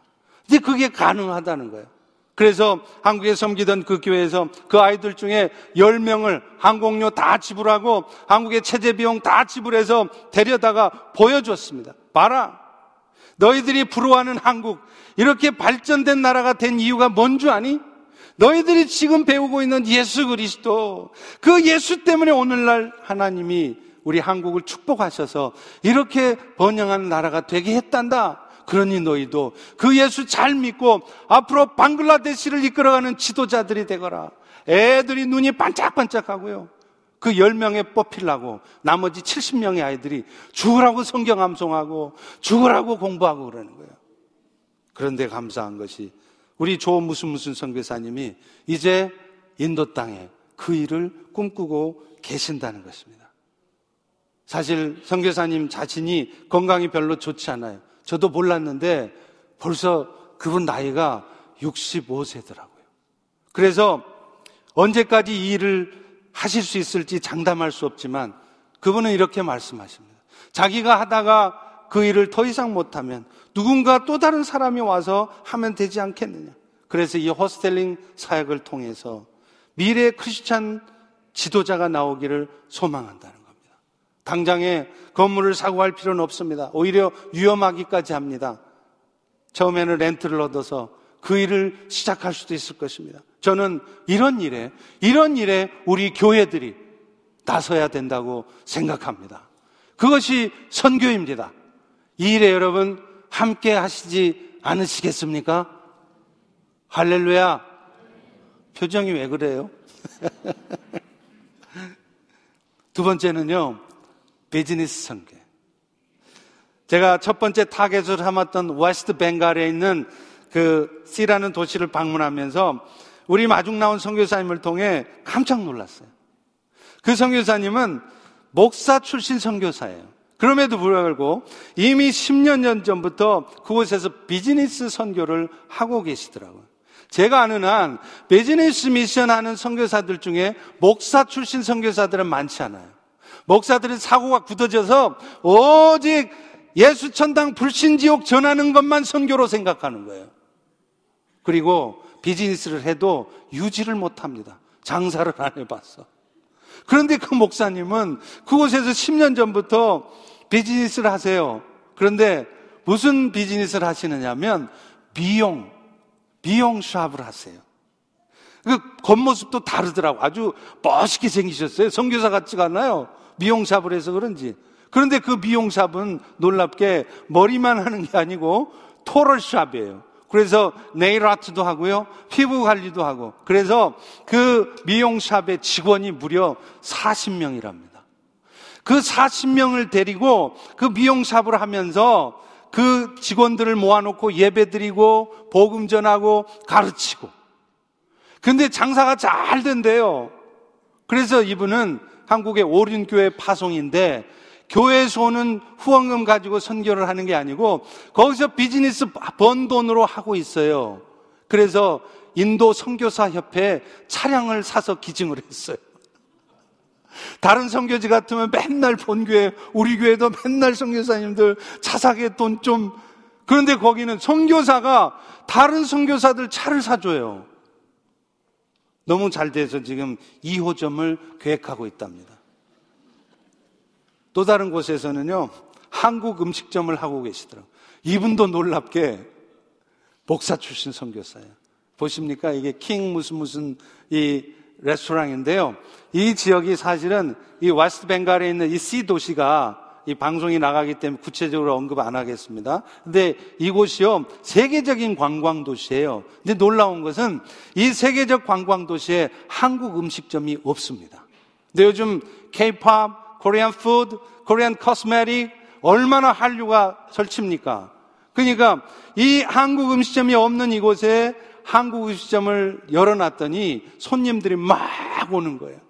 근데 그게 가능하다는 거예요. 그래서 한국에 섬기던 그 교회에서 그 아이들 중에 10명을 항공료 다 지불하고 한국의 체제 비용 다 지불해서 데려다가 보여줬습니다. 봐라. 너희들이 부러워하는 한국, 이렇게 발전된 나라가 된 이유가 뭔 줄 아니? 너희들이 지금 배우고 있는 예수 그리스도, 그 예수 때문에 오늘날 하나님이 우리 한국을 축복하셔서 이렇게 번영한 나라가 되게 했단다. 그러니 너희도 그 예수 잘 믿고 앞으로 방글라데시를 이끌어가는 지도자들이 되거라. 애들이 눈이 반짝반짝하고요. 그 10명에 뽑히려고 나머지 70명의 아이들이 죽으라고 성경 암송하고 죽으라고 공부하고 그러는 거예요. 그런데 감사한 것이 우리 조 무슨 무슨 선교사님이 이제 인도 땅에 그 일을 꿈꾸고 계신다는 것입니다. 사실 선교사님 자신이 건강이 별로 좋지 않아요. 저도 몰랐는데 벌써 그분 나이가 65세더라고요. 그래서 언제까지 이 일을 하실 수 있을지 장담할 수 없지만 그분은 이렇게 말씀하십니다. 자기가 하다가 그 일을 더 이상 못하면 누군가 또 다른 사람이 와서 하면 되지 않겠느냐. 그래서 이 호스텔링 사역을 통해서 미래 크리스찬 지도자가 나오기를 소망한다는 겁니다. 당장에 건물을 사고 할 필요는 없습니다. 오히려 위험하기까지 합니다. 처음에는 렌트를 얻어서 그 일을 시작할 수도 있을 것입니다. 저는 이런 일에, 이런 일에 우리 교회들이 나서야 된다고 생각합니다. 그것이 선교입니다. 이 일에 여러분 함께 하시지 않으시겠습니까? 할렐루야. 표정이 왜 그래요? 두 번째는요, 비즈니스 선교. 제가 첫 번째 타겟을 삼았던 웨스트 벵갈에 있는 그 C라는 도시를 방문하면서 우리 마중 나온 선교사님을 통해 깜짝 놀랐어요. 그 선교사님은 목사 출신 선교사예요. 그럼에도 불구하고 이미 10년 전 전부터 그곳에서 비즈니스 선교를 하고 계시더라고요. 제가 아는 한 비즈니스 미션 하는 선교사들 중에 목사 출신 선교사들은 많지 않아요. 목사들은 사고가 굳어져서 오직 예수 천당 불신지옥 전하는 것만 선교로 생각하는 거예요. 그리고 비즈니스를 해도 유지를 못 합니다. 장사를 안 해봤어. 그런데 그 목사님은 그곳에서 10년 전부터 비즈니스를 하세요. 그런데 무슨 비즈니스를 하시느냐면 미용, 미용 샵을 하세요. 그 겉모습도 다르더라고. 아주 멋있게 생기셨어요. 성교사 같지가 않아요. 미용샵을 해서 그런지. 그런데 그 미용샵은 놀랍게 머리만 하는 게 아니고 토럴샵이에요. 그래서 네일 아트도 하고요. 피부 관리도 하고. 그래서 그 미용샵의 직원이 무려 40명이랍니다. 그 40명을 데리고 그 미용샵을 하면서 그 직원들을 모아놓고 예배 드리고 복음 전하고 가르치고. 근데 장사가 잘 된대요. 그래서 이분은 한국의 오륜교회 파송인데 교회에서 오는 후원금 가지고 선교를 하는 게 아니고 거기서 비즈니스 번 돈으로 하고 있어요. 그래서 인도 선교사 협회에 차량을 사서 기증을 했어요. 다른 선교지 같으면 맨날 본교회, 우리 교회도 맨날 선교사님들 차사게 돈 좀, 그런데 거기는 선교사가 다른 선교사들 차를 사줘요. 너무 잘 돼서 지금 2호점을 계획하고 있답니다. 또 다른 곳에서는요, 한국 음식점을 하고 계시더라고요. 이분도 놀랍게 목사 출신 선교사예요. 보십니까? 이게 King 무슨 무슨 이 레스토랑인데요. 이 지역이 사실은 이 웨스트 벵갈에 있는 이 C 도시가 이 방송이 나가기 때문에 구체적으로 언급 안 하겠습니다. 근데 이곳이요, 세계적인 관광 도시예요. 근데 놀라운 것은 이 세계적 관광 도시에 한국 음식점이 없습니다. 근데 요즘 K-pop Korean food, Korean cosmetic 얼마나 한류가 설칩니까? 그러니까 이 한국 음식점이 없는 이곳에 한국 음식점을 열어놨더니 손님들이 막 오는 거예요.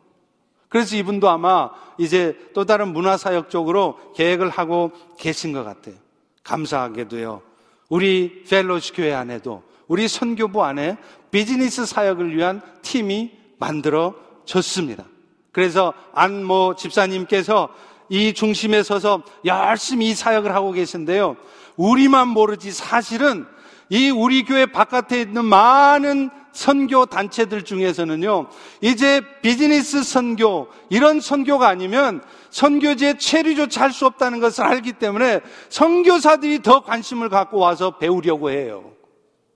그래서 이분도 아마 이제 또 다른 문화사역 쪽으로 계획을 하고 계신 것 같아요. 감사하게도요. 우리 펠로시 교회 안에도 우리 선교부 안에 비즈니스 사역을 위한 팀이 만들어졌습니다. 그래서 안모 집사님께서 이 중심에 서서 열심히 이 사역을 하고 계신데요. 우리만 모르지 사실은 이 우리 교회 바깥에 있는 많은 선교 단체들 중에서는요, 이제 비즈니스 선교, 이런 선교가 아니면 선교지에 체류조차 할 수 없다는 것을 알기 때문에 선교사들이 더 관심을 갖고 와서 배우려고 해요.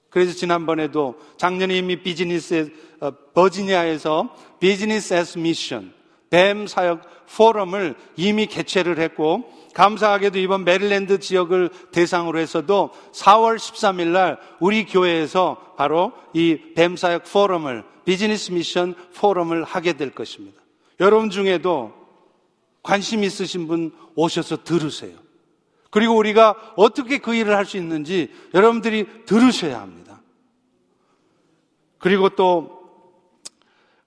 그래서 지난번에도 작년에 이미 비즈니스 어, 버지니아에서 Business As Mission BAM 사역 포럼을 이미 개최를 했고 감사하게도 이번 메릴랜드 지역을 대상으로 해서도 4월 13일 날 우리 교회에서 바로 이 BAM 사역 포럼을 Business Mission 포럼을 하게 될 것입니다. 여러분 중에도 관심 있으신 분 오셔서 들으세요. 그리고 우리가 어떻게 그 일을 할 수 있는지 여러분들이 들으셔야 합니다. 그리고 또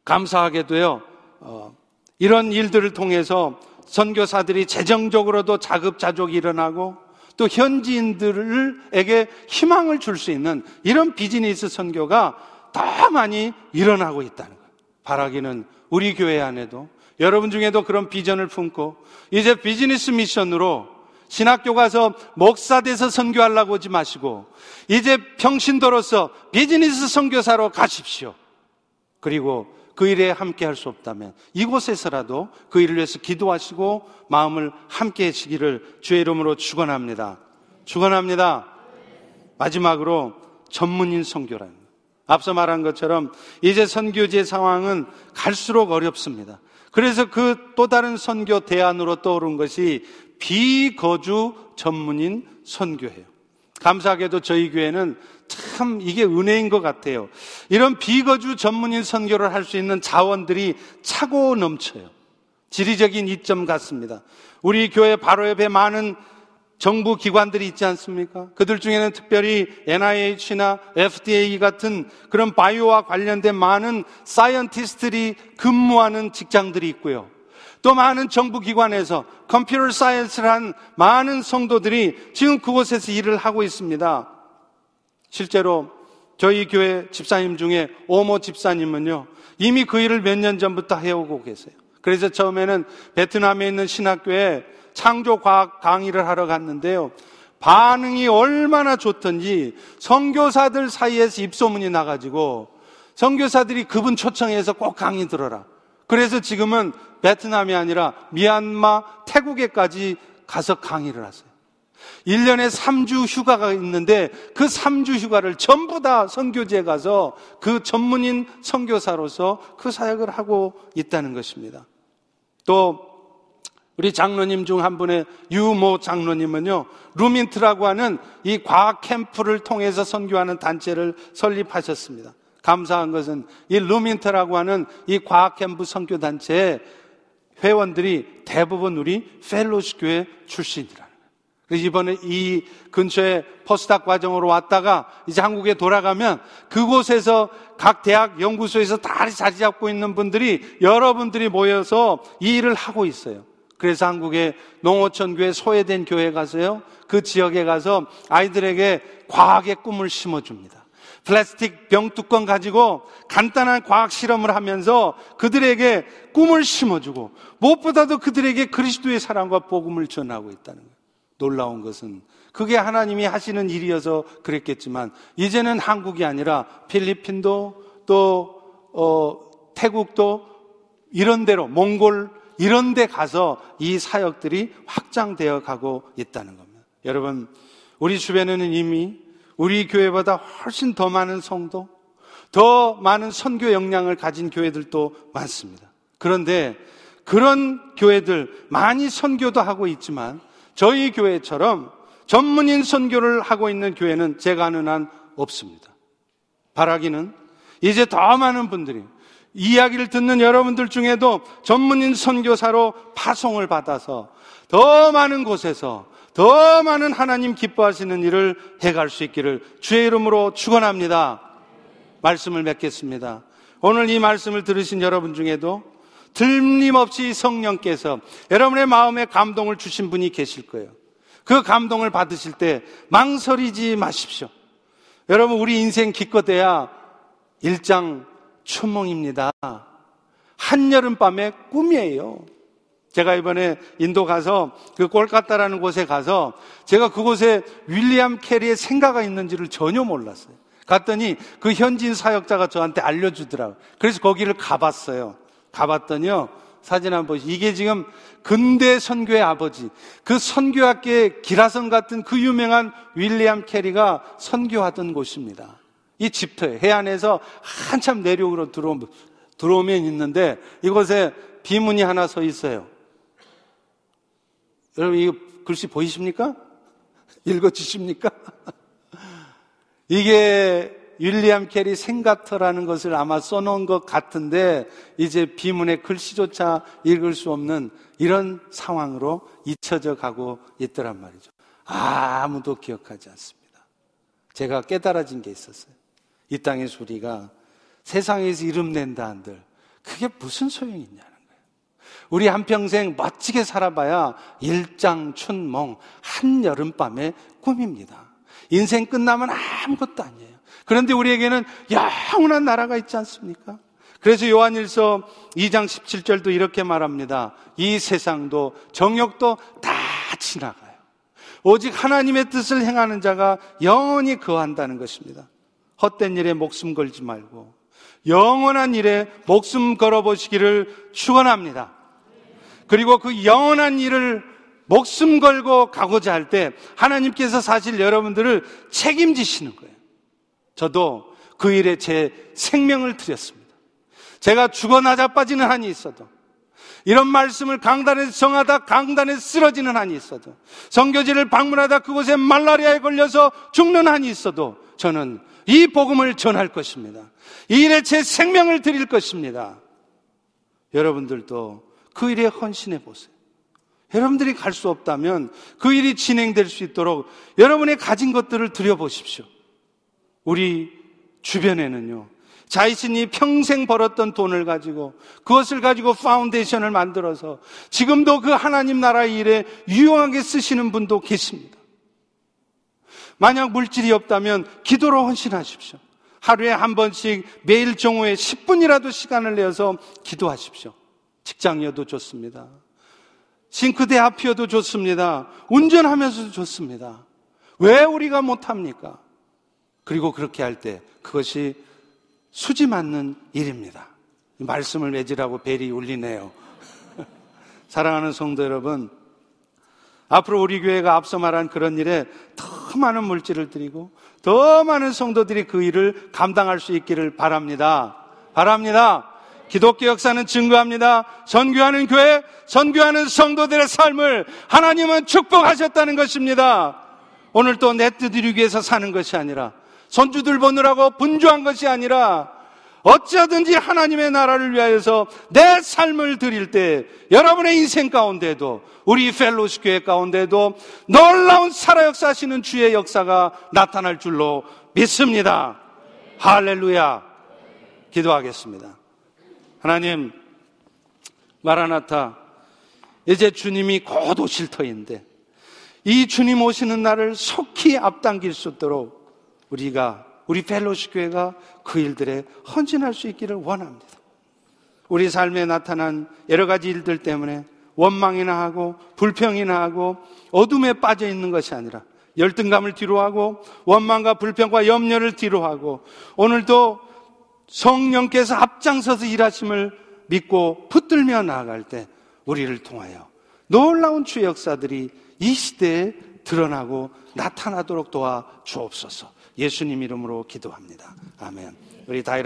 감사하게도요, 어, 이런 일들을 통해서 선교사들이 재정적으로도 자급자족이 일어나고 또 현지인들에게 희망을 줄 수 있는 이런 비즈니스 선교가 더 많이 일어나고 있다는 거예요. 바라기는 우리 교회 안에도 여러분 중에도 그런 비전을 품고 이제 비즈니스 미션으로 신학교 가서 목사 돼서 선교하려고 하지 마시고 이제 평신도로서 비즈니스 선교사로 가십시오. 그리고 그 일에 함께 할 수 없다면 이곳에서라도 그 일을 위해서 기도하시고 마음을 함께 해시기를 주의 이름으로 축원합니다. 축원합니다. 마지막으로 전문인 선교라는 앞서 말한 것처럼 이제 선교지의 상황은 갈수록 어렵습니다. 그래서 그 또 다른 선교 대안으로 떠오른 것이 비거주 전문인 선교예요. 감사하게도 저희 교회는 참 이게 은혜인 것 같아요. 이런 비거주 전문인 선교를 할 수 있는 자원들이 차고 넘쳐요. 지리적인 이점 같습니다. 우리 교회 바로 옆에 많은 정부 기관들이 있지 않습니까? 그들 중에는 특별히 NIH나 FDA 같은 그런 바이오와 관련된 많은 scientist들이 근무하는 직장들이 있고요. 또 많은 정부 기관에서 컴퓨터 사이언스를 한 많은 성도들이 지금 그곳에서 일을 하고 있습니다. 실제로 저희 교회 집사님 중에 오모 집사님은요, 이미 그 일을 몇 년 전부터 해오고 계세요. 그래서 처음에는 베트남에 있는 신학교에 창조과학 강의를 하러 갔는데요. 반응이 얼마나 좋던지 선교사들 사이에서 입소문이 나가지고 선교사들이 그분 초청해서 꼭 강의 들어라. 그래서 지금은 베트남이 아니라 미얀마, 태국에까지 가서 강의를 하세요. 1년에 3주 휴가가 있는데 그 3주 휴가를 전부 다 선교지에 가서 그 전문인 선교사로서 그 사역을 하고 있다는 것입니다. 또 우리 장로님 중 한 분의 유모 장로님은요, 루민트라고 하는 이 과학 캠프를 통해서 선교하는 단체를 설립하셨습니다. 감사한 것은 이 루민트라고 하는 이 과학 캠프 선교 단체의 회원들이 대부분 우리 펠로시 교회 출신이라. 이번에 이 근처에 포스닥 과정으로 왔다가 이제 한국에 돌아가면 그곳에서 각 대학 연구소에서 다 자리 잡고 있는 분들이 여러분들이 모여서 이 일을 하고 있어요. 그래서 한국의 농어촌 교회 소외된 교회 가서요. 그 지역에 가서 아이들에게 과학의 꿈을 심어줍니다. 플라스틱 병뚜껑 가지고 간단한 과학 실험을 하면서 그들에게 꿈을 심어주고 무엇보다도 그들에게 그리스도의 사랑과 복음을 전하고 있다는 거예요. 놀라운 것은 그게 하나님이 하시는 일이어서 그랬겠지만 이제는 한국이 아니라 필리핀도 또 어, 태국도 이런 데로 몽골 이런 데 가서 이 사역들이 확장되어 가고 있다는 겁니다. 여러분, 우리 주변에는 이미 우리 교회보다 훨씬 더 많은 성도, 더 많은 선교 역량을 가진 교회들도 많습니다. 그런데 그런 교회들 많이 선교도 하고 있지만 저희 교회처럼 전문인 선교를 하고 있는 교회는 제가 아는 한 없습니다. 바라기는 이제 더 많은 분들이 이야기를 듣는 여러분들 중에도 전문인 선교사로 파송을 받아서 더 많은 곳에서 더 많은 하나님 기뻐하시는 일을 해갈 수 있기를 주의 이름으로 축원합니다. 말씀을 맺겠습니다. 오늘 이 말씀을 들으신 여러분 중에도 틀림없이 성령께서 여러분의 마음에 감동을 주신 분이 계실 거예요. 그 감동을 받으실 때 망설이지 마십시오. 여러분 우리 인생 기껏해야 일장 춘몽입니다. 한여름밤의 꿈이에요. 제가 이번에 인도 가서 그 꼴까따라는 곳에 가서 제가 그곳에 윌리엄 캐리의 생가가 있는지를 전혀 몰랐어요. 갔더니 그 현지인 사역자가 저한테 알려주더라고요. 그래서 거기를 가봤어요. 가봤더니요. 사진 한번 보시 이게 지금 근대 선교의 아버지, 그 선교학계 기라성 같은 그 유명한 윌리엄 캐리가 선교하던 곳입니다. 이 집터에 해안에서 한참 내륙으로 들어오면, 들어오면 있는데 이곳에 비문이 하나 서 있어요. 여러분 이 글씨 보이십니까? 읽어주십니까? 이게 윌리엄 캐리 생가터라는 것을 아마 써놓은 것 같은데 이제 비문의 글씨조차 읽을 수 없는 이런 상황으로 잊혀져 가고 있더란 말이죠. 아무도 기억하지 않습니다. 제가 깨달아진 게 있었어요. 이 땅의 소리가 세상에서 이름 낸다 한들 그게 무슨 소용이 있냐는 거예요. 우리 한평생 멋지게 살아봐야 일장춘몽 한여름밤의 꿈입니다. 인생 끝나면 아무것도 아니에요. 그런데 우리에게는 영원한 나라가 있지 않습니까? 그래서 요한일서 2장 17절도 이렇게 말합니다. 이 세상도 정욕도 다 지나가요. 오직 하나님의 뜻을 행하는 자가 영원히 거한다는 것입니다. 헛된 일에 목숨 걸지 말고 영원한 일에 목숨 걸어 보시기를 축원합니다. 그리고 그 영원한 일을 목숨 걸고 가고자 할 때 하나님께서 사실 여러분들을 책임지시는 거예요. 저도 그 일에 제 생명을 드렸습니다. 제가 죽어 나자 빠지는 한이 있어도 이런 말씀을 강단에서 정하다 강단에 쓰러지는 한이 있어도 성교지를 방문하다 그곳에 말라리아에 걸려서 죽는 한이 있어도 저는 이 복음을 전할 것입니다. 이 일에 제 생명을 드릴 것입니다. 여러분들도 그 일에 헌신해 보세요. 여러분들이 갈 수 없다면 그 일이 진행될 수 있도록 여러분의 가진 것들을 드려보십시오. 우리 주변에는요, 자신이 평생 벌었던 돈을 가지고 그것을 가지고 foundation을 만들어서 지금도 그 하나님 나라 일에 유용하게 쓰시는 분도 계십니다. 만약 물질이 없다면 기도로 헌신하십시오. 하루에 한 번씩 매일 정오에 10분이라도 시간을 내어서 기도하십시오. 직장이어도 좋습니다. 싱크대 앞이어도 좋습니다. 운전하면서도 좋습니다. 왜 우리가 못합니까? 그리고 그렇게 할 때 그것이 수지 맞는 일입니다. 말씀을 맺으라고 벨이 울리네요. 사랑하는 성도 여러분, 앞으로 우리 교회가 앞서 말한 그런 일에 더 많은 물질을 드리고 더 많은 성도들이 그 일을 감당할 수 있기를 바랍니다. 바랍니다. 기독교 역사는 증거합니다. 선교하는 교회, 선교하는 성도들의 삶을 하나님은 축복하셨다는 것입니다. 오늘 또 내뜻 이루기 위해서 사는 것이 아니라 손주들 보느라고 분주한 것이 아니라 어찌하든지 하나님의 나라를 위하여서 내 삶을 드릴 때 여러분의 인생 가운데도 우리 펠로시 교회 가운데도 놀라운 살아 역사하시는 주의 역사가 나타날 줄로 믿습니다. 할렐루야. 기도하겠습니다. 하나님, 마라나타, 이제 주님이 곧 오실 터인데, 이 주님 오시는 날을 속히 앞당길 수 있도록 우리가, 우리 펠로시 교회가 그 일들에 헌신할 수 있기를 원합니다. 우리 삶에 나타난 여러 가지 일들 때문에 원망이나 하고 불평이나 하고 어둠에 빠져 있는 것이 아니라 열등감을 뒤로하고 원망과 불평과 염려를 뒤로하고 오늘도 성령께서 앞장서서 일하심을 믿고 붙들며 나아갈 때 우리를 통하여 놀라운 주의 역사들이 이 시대에 드러나고 나타나도록 도와 주옵소서. 예수님 이름으로 기도합니다. 아멘. 우리 다